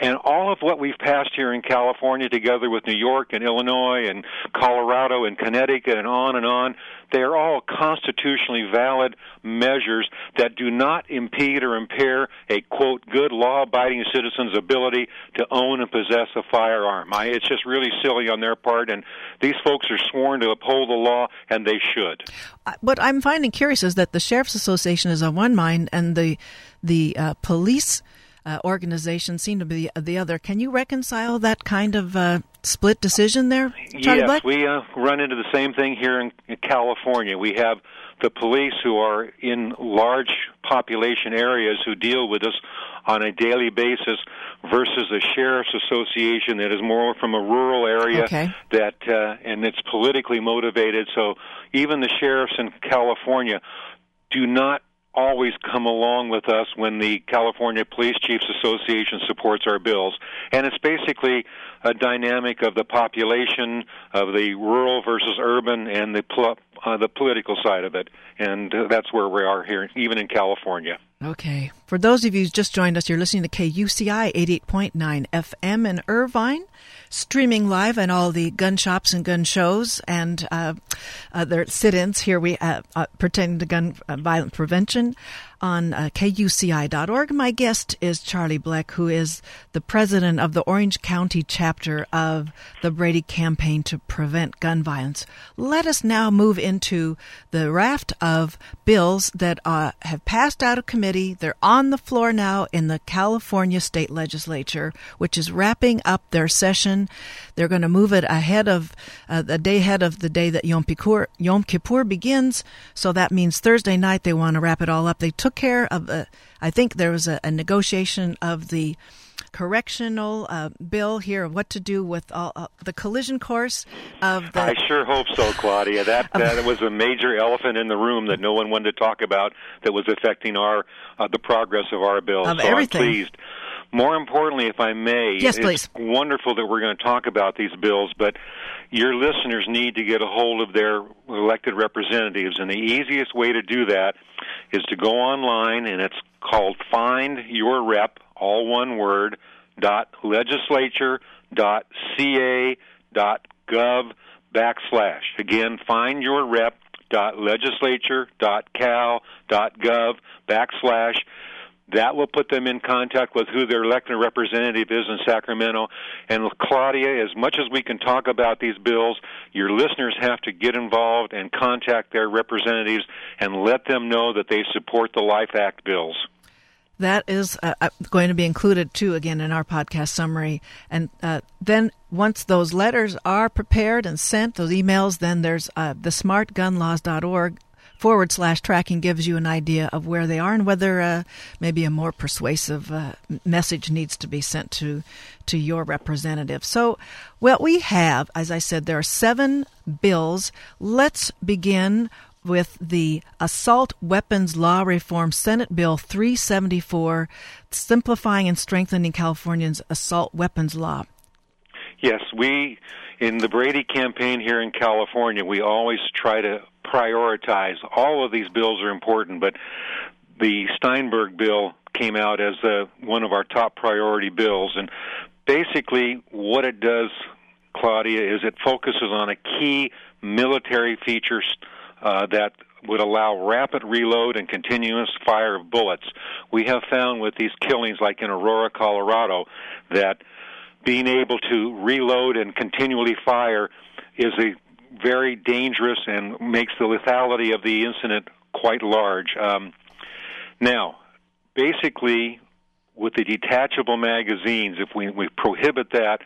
D: And all of what we've passed here in California, together with New York and Illinois and Colorado and Connecticut and on and on, they are all constitutionally valid measures that do not impede or impair a quote good law-abiding citizen's ability to own and possess a firearm. I, it's just really silly on their part, and these folks are sworn to uphold the law, and they should.
B: Uh, what I'm finding curious is that the sheriff's association is on one mind, and the the uh, police uh, organizations seem to be the other. Can you reconcile that kind of uh, split decision there, Charlie
D: yes,
B: Blek?
D: we uh, run into the same thing here in, in California. We have the police who are in large population areas who deal with this on a daily basis versus a sheriff's association that is more from a rural area
B: okay.
D: that uh, and it's politically motivated. So even the sheriffs in California do not always come along with us when the California Police Chiefs Association supports our bills. And it's basically a dynamic of the population, of the rural versus urban, and the pl- uh, the political side of it. And uh, that's where we are here, even in California.
B: Okay. For those of you who just joined us, you're listening to KUCI 88.9 FM in Irvine, streaming live on all the gun shops and gun shows and uh, uh, their sit-ins. Here we uh, uh to gun uh, violence prevention on uh, kuci.org. My guest is Charlie Blek, who is the president of the Orange County chapter of the Brady Campaign to Prevent Gun Violence. Let us now move into the raft of bills that uh, have passed out of committee. They're on the floor now in the California State Legislature, which is wrapping up their session. They're going to move it ahead of uh, the day ahead of the day that Yom Kippur, Yom Kippur begins. So that means Thursday night they want to wrap it all up. They took took care of the. I think there was a, a negotiation of the correctional uh, bill here of what to do with all, uh, the collision course of the.
D: I sure hope so, Claudia. That that was a major elephant in the room that no one wanted to talk about that was affecting our uh, the progress of our bill.
B: Of
D: so
B: everything.
D: I'm pleased. More importantly, if I may,
B: yes,
D: it's
B: please.
D: wonderful that we're going to talk about these bills, but your listeners need to get a hold of their elected representatives, and the easiest way to do that is to go online, and it's called Find Your Rep, all one word, dot legislature dot ca dot gov backslash. Again, find your rep dot legislature dot cal dot gov backslash that will put them in contact with who their elected representative is in Sacramento. And Claudia, as much as we can talk about these bills, your listeners have to get involved and contact their representatives and let them know that they support the Life Act bills.
B: That is uh, uh going to be included too again in our podcast summary. And uh, then once those letters are prepared and sent, those emails, then there's uh, the smartgunlaws.org forward slash tracking gives you an idea of where they are and whether uh, maybe a more persuasive uh, message needs to be sent to to your representative. So, what we have, as I said, there are seven bills. Let's begin with the Assault Weapons Law Reform Senate Bill 374, simplifying and strengthening California's assault weapons law.
D: Yes, we in the Brady campaign here in California, we always try to prioritize. All of these bills are important, but the Steinberg bill came out as uh, one of our top priority bills. And basically, what it does, Claudia, is it focuses on a key military feature uh, that would allow rapid reload and continuous fire of bullets. We have found with these killings, like in Aurora, Colorado, that being able to reload and continually fire is a very dangerous and makes the lethality of the incident quite large. Um, now, basically, with the detachable magazines, if we, we prohibit that,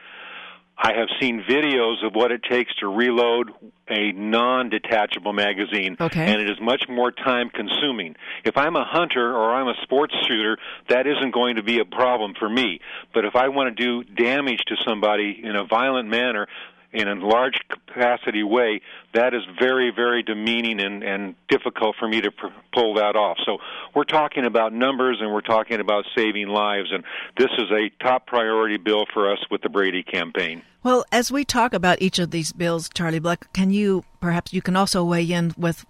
D: I have seen videos of what it takes to reload a non detachable magazine,
B: okay.
D: and it is much more time consuming. If I'm a hunter or I'm a sports shooter, that isn't going to be a problem for me. But if I want to do damage to somebody in a violent manner, in a large capacity way, that is very, very demeaning and, and difficult for me to pr- pull that off. So we're talking about numbers and we're talking about saving lives, and this is a top priority bill for us with the Brady campaign.
B: Well, as we talk about each of these bills, Charlie Blek, can you perhaps you can also weigh in with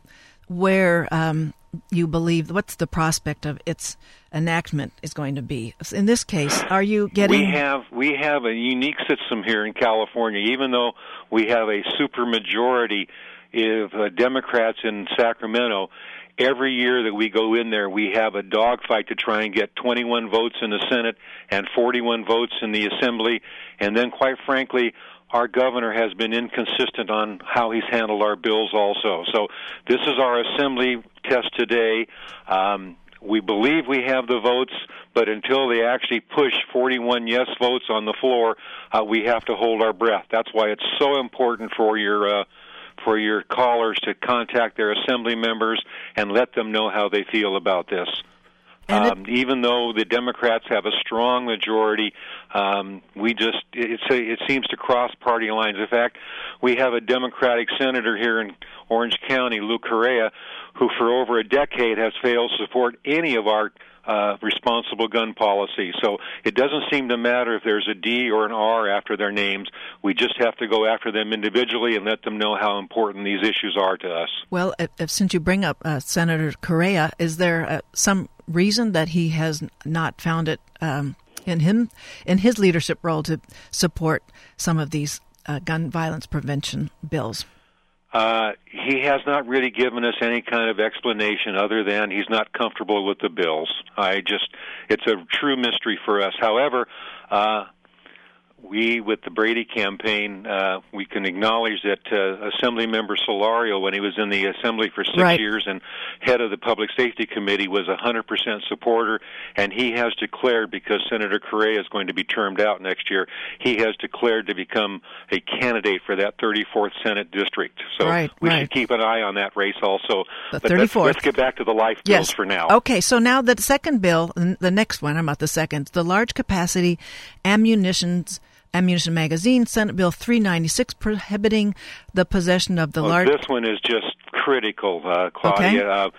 B: where um, you believe what's the prospect of its enactment is going to be. In this case, are you getting?
D: We have we have a unique system here in California. Even though we have a supermajority of uh, Democrats in Sacramento, every year that we go in there, we have a dogfight to try and get 21 votes in the Senate and 41 votes in the Assembly, and then, quite frankly, our governor has been inconsistent on how he's handled our bills also. So this is our assembly test today. Um, we believe we have the votes, but until they actually push 41 yes votes on the floor, uh, we have to hold our breath. That's why it's so important for your uh, for your callers to contact their assembly members and let them know how they feel about this. Um, even though the Democrats have a strong majority, um, we just it, it seems to cross party lines. In fact, we have a Democratic senator here in Orange County, Lou Correa, who for over a decade has failed to support any of our uh, responsible gun policy. So it doesn't seem to matter if there's a D or an R after their names. We just have to go after them individually and let them know how important these issues are to us.
B: Well, if, if, since you bring up uh, Senator Correa, is there uh, some reason that he has not found it um, in him in his leadership role to support some of these uh, gun violence prevention bills?
D: Uh, he has not really given us any kind of explanation other than he's not comfortable with the bills. I just, it's a true mystery for us. However, uh, we, with the Brady campaign, uh, we can acknowledge that uh, Assemblymember Solorio, when he was in the Assembly for six
B: right.
D: years and head of the Public Safety Committee, was a 100% supporter, and he has declared, because Senator Correa is going to be termed out next year, he has declared to become a candidate for that 34th Senate district. So
B: right,
D: we
B: right.
D: should keep an eye on that race also.
B: The
D: but
B: 34th.
D: Let's, let's get back to the life
B: yes.
D: bills for now.
B: Okay, so now the second bill, the next one, I'm not the second, the large capacity ammunitions ammunition magazine, Senate Bill 396, prohibiting the possession of the large.
D: This one is just critical, uh, Claudia.
B: Okay.
D: Uh,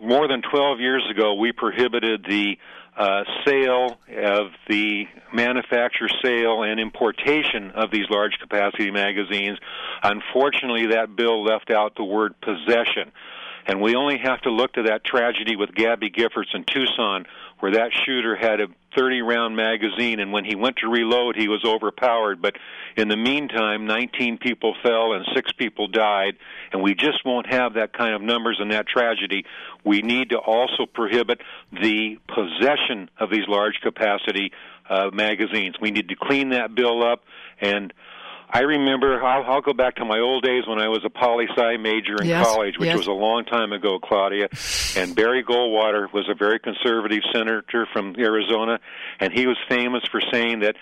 D: more than 12 years ago, we prohibited the uh, sale of the manufacture, sale, and importation of these large capacity magazines. Unfortunately, that bill left out the word possession. And we only have to look to that tragedy with Gabby Giffords in Tucson, where that shooter had a 30 round magazine, and when he went to reload, he was overpowered. But in the meantime, 19 people fell and six people died, and we just won't have that kind of numbers in that tragedy. We need to also prohibit the possession of these large capacity uh, magazines. We need to clean that bill up and I remember, I'll, I'll go back to my old days when I was a poli sci major in
B: yes,
D: college, which
B: yes.
D: was a long time ago, Claudia. And Barry Goldwater was a very conservative senator from Arizona, and he was famous for saying that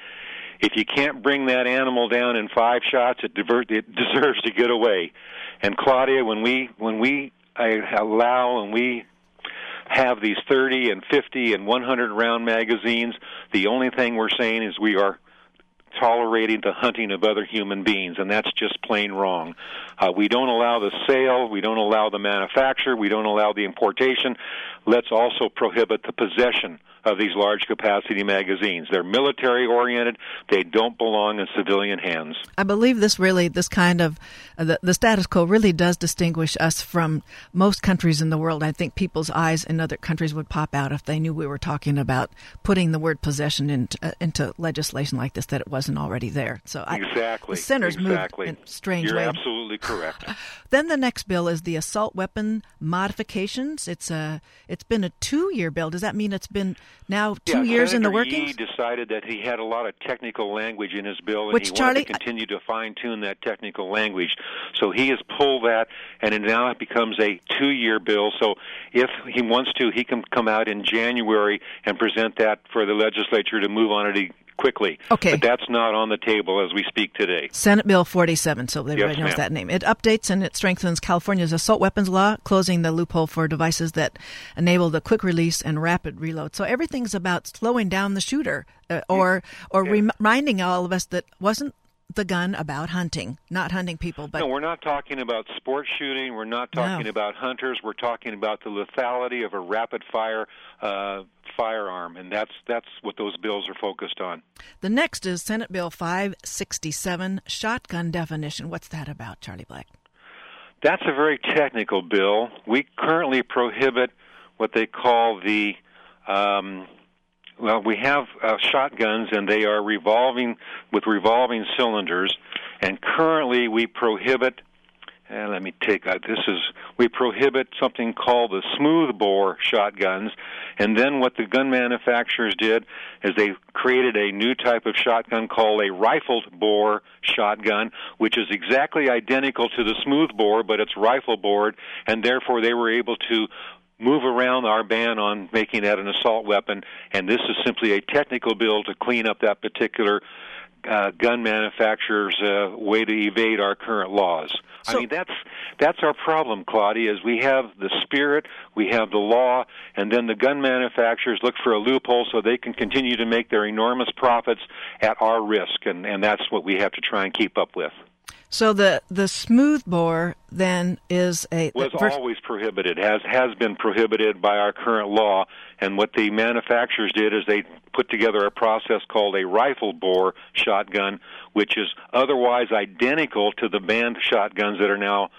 D: if you can't bring that animal down in five shots, it, divert, it deserves to get away. And Claudia, when we when we I allow and we have these 30 and 50 and 100 round magazines, the only thing we're saying is we are tolerating the hunting of other human beings, and that's just plain wrong. Uh, we don't allow the sale, we don't allow the manufacture, we don't allow the importation. Let's also prohibit the possession of these large capacity magazines. They're military oriented. They don't belong in civilian hands.
B: I believe this really, this kind of, uh, the, the status quo really does distinguish us from most countries in the world. I think people's eyes in other countries would pop out if they knew we were talking about putting the word possession into, uh, into legislation like this that it wasn't already there. So I,
D: exactly,
B: the centers
D: exactly.
B: moved in a strange
D: You're
B: way.
D: absolutely correct.
B: Then the next bill is the assault weapon modifications. It's a, it's been a two-year bill. Does that mean it's been now two
D: yeah,
B: years
D: Senator
B: in the workings?
D: Yee decided that he had a lot of technical language in his bill, and
B: Which,
D: he
B: Charlie,
D: wanted to continue to fine tune that technical language. So he has pulled that, and it now becomes a two year bill. So if he wants to, he can come out in January and present that for the legislature to move on it quickly.
B: Okay.
D: But that's not on the table as we speak today.
B: Senate Bill 47, so everybody
D: Yes,
B: knows
D: ma'am.
B: that name. It updates and it strengthens California's assault weapons law, closing the loophole for devices that enable the quick release and rapid reload. So everything's about slowing down the shooter, uh, or or
D: Yeah.
B: reminding all of us that wasn't the gun about hunting, not hunting people, but
D: no, we're not talking about sport shooting. We're not talking
B: No.
D: about hunters. We're talking about the lethality of a rapid fire uh, firearm, and that's that's what those bills are focused on.
B: the next is Senate Bill 567, shotgun definition. What's that about, Charlie Blek?
D: That's a very technical bill. We currently prohibit what they call the um, well, we have uh, shotguns, and they are revolving with revolving cylinders. And currently, we prohibit. And let me take out. This is we prohibit something called the smooth bore shotguns. And then what the gun manufacturers did is they created a new type of shotgun called a rifled bore shotgun, which is exactly identical to the smooth bore, but it's rifle bored, and therefore they were able to move around our ban on making that an assault weapon, and this is simply a technical bill to clean up that particular uh, gun manufacturers' uh, way to evade our current laws.
B: So-
D: I mean, that's that's our problem, Claudia. Is we have the spirit, we have the law, and then the gun manufacturers look for a loophole so they can continue to make their enormous profits at our risk, and and that's what we have to try and keep up with.
B: So the the smooth bore then is a
D: was
B: first-
D: always prohibited, has has been prohibited by our current law. And what the manufacturers did is they put together a process called a rifle bore shotgun, which is otherwise identical to the banned shotguns that are now.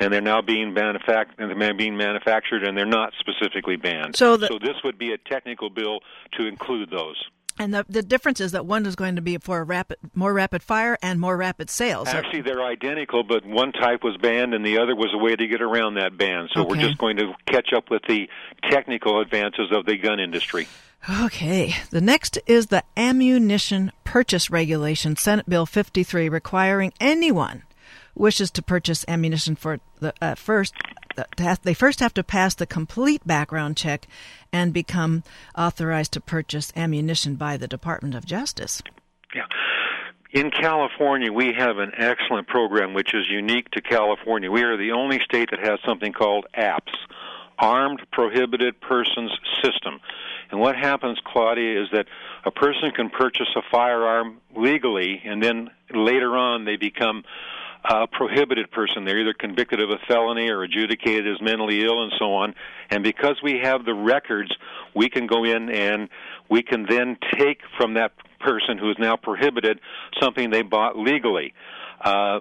D: And they're now being manufactured, and they're being manufactured, and they're not specifically banned.
B: So the-
D: so this would be a technical bill to include those.
B: And the the difference is that one is going to be for rapid more rapid fire and more rapid sales.
D: Actually, they're identical, but one type was banned and the other was a way to get around that ban. So we're just going to catch up with the technical advances of the gun industry.
B: Okay. The next is the Ammunition Purchase Regulation, Senate Bill 53, requiring anyone wishes to purchase ammunition for the uh, first. They first have to pass the complete background check and become authorized to purchase ammunition by the Department of Justice.
D: Yeah. In California, we have an excellent program which is unique to California. We are the only state that has something called APS, Armed Prohibited Persons System. And what happens, Claudia, is that a person can purchase a firearm legally, and then later on they become a prohibited person. They're either convicted of a felony or adjudicated as mentally ill and so on. And because we have the records, we can go in and we can then take from that person who is now prohibited something they bought legally. Uh,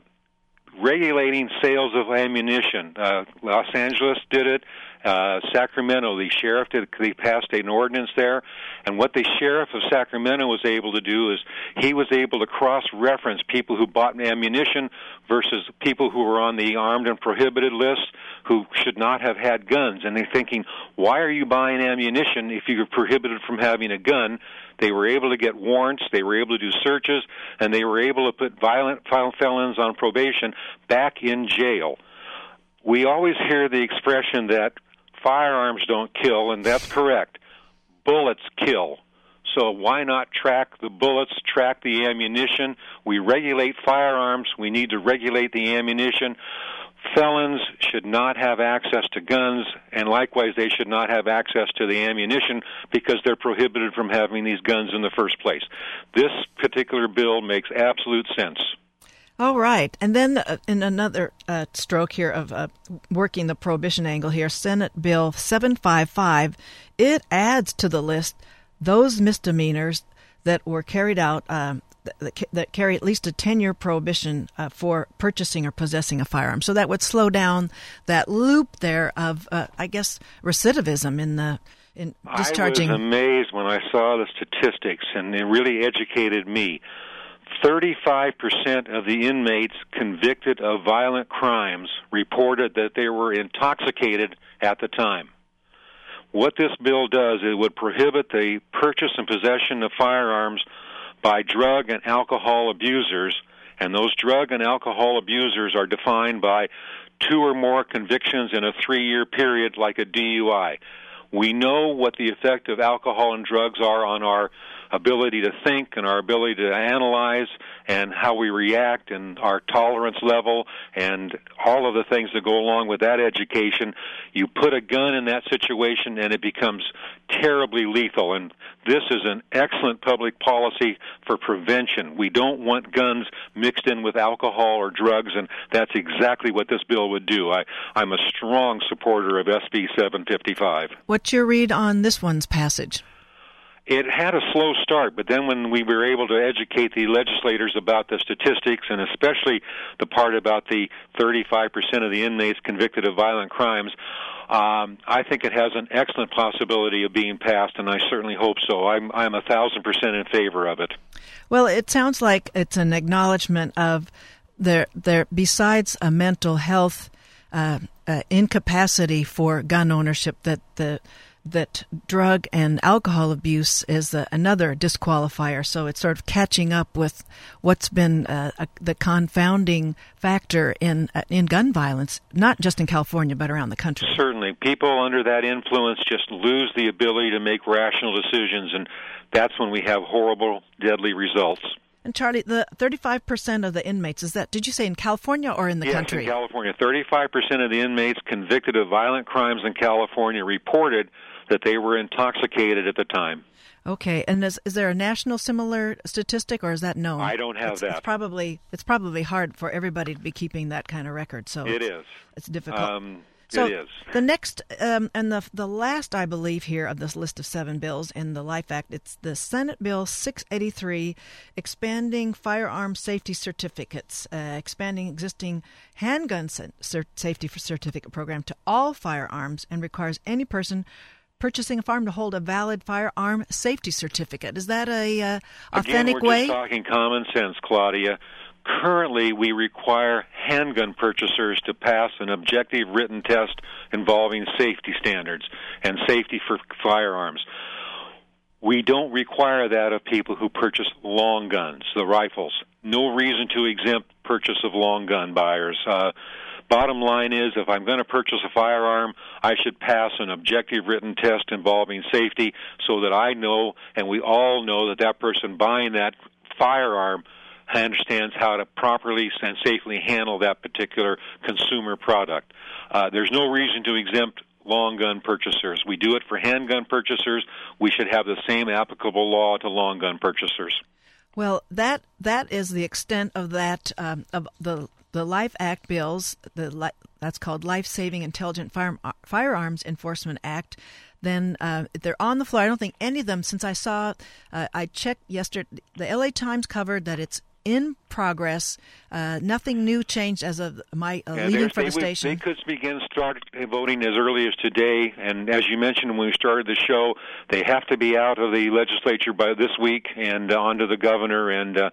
D: regulating sales of ammunition. Uh, Los Angeles did it. Uh, Sacramento, the sheriff did. They passed an ordinance there, and what the sheriff of Sacramento was able to do is he was able to cross-reference people who bought ammunition versus people who were on the armed and prohibited list who should not have had guns. And they're thinking, why are you buying ammunition if you're prohibited from having a gun? They were able to get warrants, they were able to do searches, and they were able to put violent felons on probation back in jail. We always hear the expression that firearms don't kill, and that's correct. Bullets kill. So why not track the bullets, track the ammunition? We regulate firearms, we need to regulate the ammunition. Felons should not have access to guns, and likewise, they should not have access to the ammunition because they're prohibited from having these guns in the first place. This particular bill makes absolute sense.
B: All right. And then uh, in another uh, stroke here of uh, working the prohibition angle here, Senate Bill 755, it adds to the list those misdemeanors that were carried out um, that, that, carry at least a 10 year prohibition uh, for purchasing or possessing a firearm. So that would slow down that loop there of, uh, I guess, recidivism in the in discharging.
D: I was amazed when I saw the statistics, and it really educated me. 35% of the inmates convicted of violent crimes reported that they were intoxicated at the time. What this bill does, it would prohibit the purchase and possession of firearms by drug and alcohol abusers, and those drug and alcohol abusers are defined by two or more convictions in a three year period, like a DUI. We know what the effect of alcohol and drugs are on our ability to think and our ability to analyze and how we react and our tolerance level and all of the things that go along with that education. You put a gun in that situation and it becomes terribly lethal. And this is an excellent public policy for prevention. We don't want guns mixed in with alcohol or drugs, and that's exactly what this bill would do. I, I'm a strong supporter of SB 755.
B: What's your read on this one's passage?
D: It had a slow start, but then when we were able to educate the legislators about the statistics and especially the part about the 35% of the inmates convicted of violent crimes, um, I think it has an excellent possibility of being passed, and I certainly hope so. I'm I'm a thousand percent in favor of it.
B: Well, it sounds like it's an acknowledgement of there there besides a mental health uh, uh, incapacity for gun ownership that the that drug and alcohol abuse is the, another disqualifier. So it's sort of catching up with what's been uh, a, the confounding factor in uh, in gun violence, not just in California but around the country.
D: Certainly, people under that influence just lose the ability to make rational decisions, and that's when we have horrible, deadly results.
B: And Charlie, the 35% of the inmates, is that, did you say in California or in the
D: yes,
B: country?
D: in California. 35% of the inmates convicted of violent crimes in California reported that they were intoxicated at the time.
B: Okay, and is, is there a national similar statistic, or is that known?
D: I don't have
B: it's,
D: that.
B: It's probably it's probably hard for everybody to be keeping that kind of record. So it's. It's difficult.
D: Um,
B: so
D: it is.
B: the next um, and the the last, I believe, here of this list of seven bills in the Life Act, it's the Senate Bill 683, expanding firearm safety certificates, uh, expanding existing handgun cert- safety certificate program to all firearms, and requires any person purchasing a farm to hold a valid firearm safety certificate. Is that a uh, authentic
D: Again, we're
B: way?
D: just talking common sense, Claudia. Currently, we require handgun purchasers to pass an objective written test involving safety standards and safety for firearms. We don't require that of people who purchase long guns, the rifles. No reason to exempt purchase of long gun buyers. Uh, bottom line is if I'm going to purchase a firearm, I should pass an objective written test involving safety so that I know and we all know that that person buying that firearm understands how to properly and safely handle that particular consumer product. Uh, there's no reason to exempt long gun purchasers. We do it for handgun purchasers. We should have the same applicable law to long gun purchasers.
B: Well, that that is the extent of that um, of the the Life Act bills. The that's called Life Saving Intelligent Fire, Firearms Enforcement Act. Then uh, they're on the floor. I don't think any of them. Since I saw, uh, I checked yesterday. The L.A. Times covered that it's in progress. Uh, nothing new changed as of my uh, leaving for the station.
D: They could begin start voting as early as today, and as you mentioned when we started the show, they have to be out of the legislature by this week and uh, onto the governor and. Uh,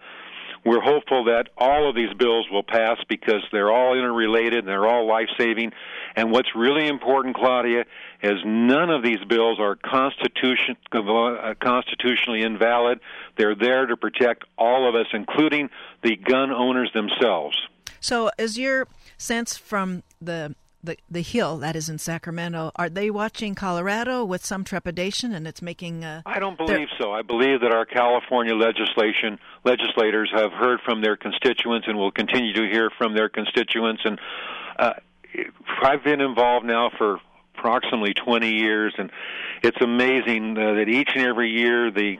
D: we're hopeful that all of these bills will pass because they're all interrelated and they're all life saving. And what's really important, Claudia, is none of these bills are constitution, uh, constitutionally invalid. They're there to protect all of us, including the gun owners themselves.
B: So, is your sense from the the the Hill that is in Sacramento. Are they watching Colorado with some trepidation, and it's making? Uh,
D: I don't believe so. I believe that our California legislation legislators have heard from their constituents and will continue to hear from their constituents. And uh, I've been involved now for approximately 20 years, and it's amazing uh, that each and every year the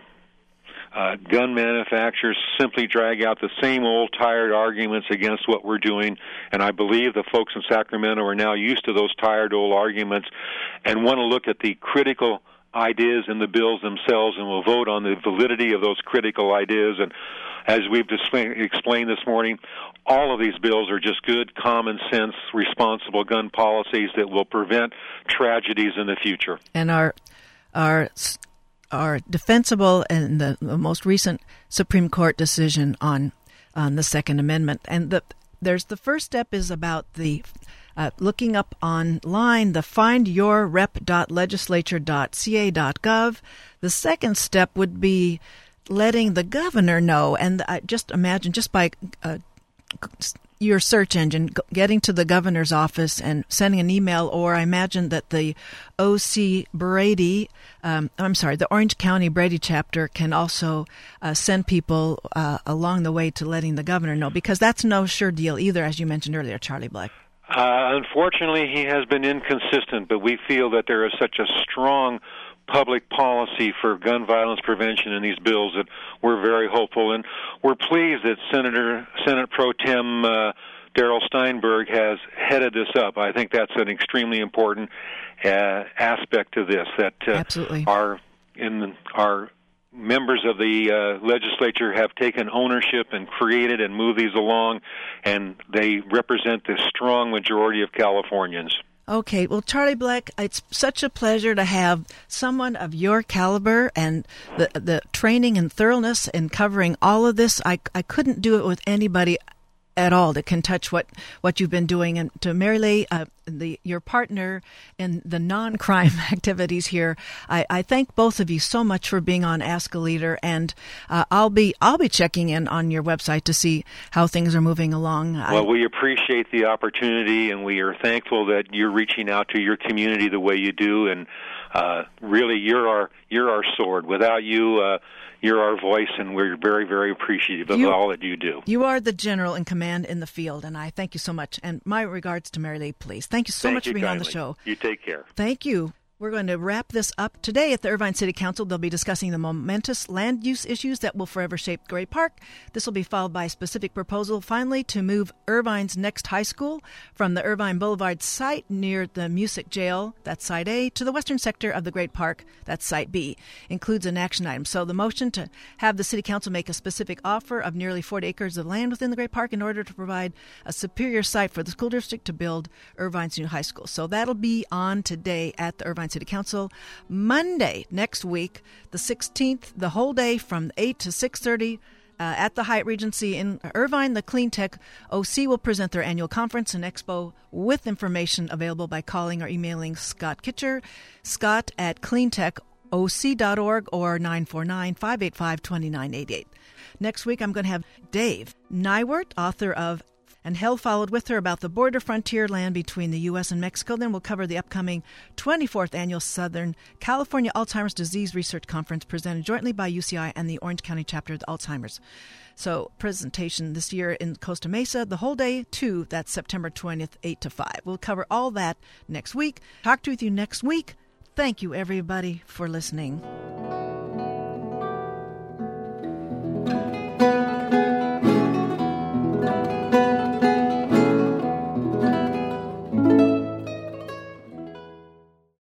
D: uh, gun manufacturers simply drag out the same old tired arguments against what we're doing, and I believe the folks in Sacramento are now used to those tired old arguments and want to look at the critical ideas in the bills themselves and will vote on the validity of those critical ideas. And as we've explained this morning, all of these bills are just good, common sense, responsible gun policies that will prevent tragedies in the future.
B: And our our are defensible in the, the, most recent Supreme Court decision on on the Second Amendment. And the, there's the first step is about the uh, looking up online the findyourrep.legislature.ca.gov. The second step would be letting the governor know, and uh, just imagine just by uh, your search engine, getting to the governor's office and sending an email, or I imagine that the OC Brady, um, I'm sorry, the Orange County Brady chapter can also uh, send people uh, along the way to letting the governor know, because that's no sure deal either, as you mentioned earlier, Charlie Blek.
D: Uh, unfortunately, he has been inconsistent, but we feel that there is such a strong public policy for gun violence prevention in these bills that we're very hopeful and we're pleased that Senator Senate Pro Tem uh, Darrell Steinberg has headed this up. I think that's an extremely important uh, aspect of this that uh,
B: Absolutely.
D: our in our members of the uh, legislature have taken ownership and created and moved these along, and they represent the strong majority of Californians.
B: Okay, well, Charlie Blek, it's such a pleasure to have someone of your caliber and the the training and thoroughness in covering all of this. I I couldn't do it with anybody at all that can touch what, what you've been doing. And to Mary uh, the your partner in the non-crime activities here, I, I, thank both of you so much for being on Ask a Leader, and uh, I'll be I'll be checking in on your website to see how things are moving along.
D: Well, I, we appreciate the opportunity, and we are thankful that you're reaching out to your community the way you do, and uh, really, you're our you're our sword. Without you. Uh, you're our voice, and we're very, very appreciative of
B: You-
D: all that you do.
B: You are the general in command in the field, and I thank you so much. And my regards to Mary Lee, please. Thank you so
D: Thank
B: much
D: you
B: for being on the show.
D: You take care.
B: Thank you. We're going to wrap this up today at the Irvine City Council. They'll be discussing the momentous land use issues that will forever shape Great Park. This will be followed by a specific proposal, finally, to move Irvine's next high school from the Irvine Boulevard site near the Musick Jail, that's Site A, to the western sector of the Great Park, that's Site B. Includes an action item. So the motion to have the City Council make a specific offer of nearly 40 acres of land within the Great Park in order to provide a superior site for the school district to build Irvine's new high school. So that'll be on today at the Irvine City Council. Monday next week, the 16th, the whole day from 8 to 6:30 uh, at the Hyatt Regency in Irvine, the Clean Tech OC will present their annual conference and expo with information available by calling or emailing Scott Kitcher, Scott at cleantechOC.org or 949 585 2988. Next week, I'm going to have Dave Neiwert, author of and Hell followed with her about the border frontier land between the U.S. and Mexico. Then we'll cover the upcoming 24th Annual Southern California Alzheimer's Disease Research Conference presented jointly by UCI and the Orange County chapter of the Alzheimer's. So, presentation this year in Costa Mesa, the whole day, too. That's September 20th, 8 to 5. We'll cover all that next week. Talk to you next week. Thank you, everybody, for listening.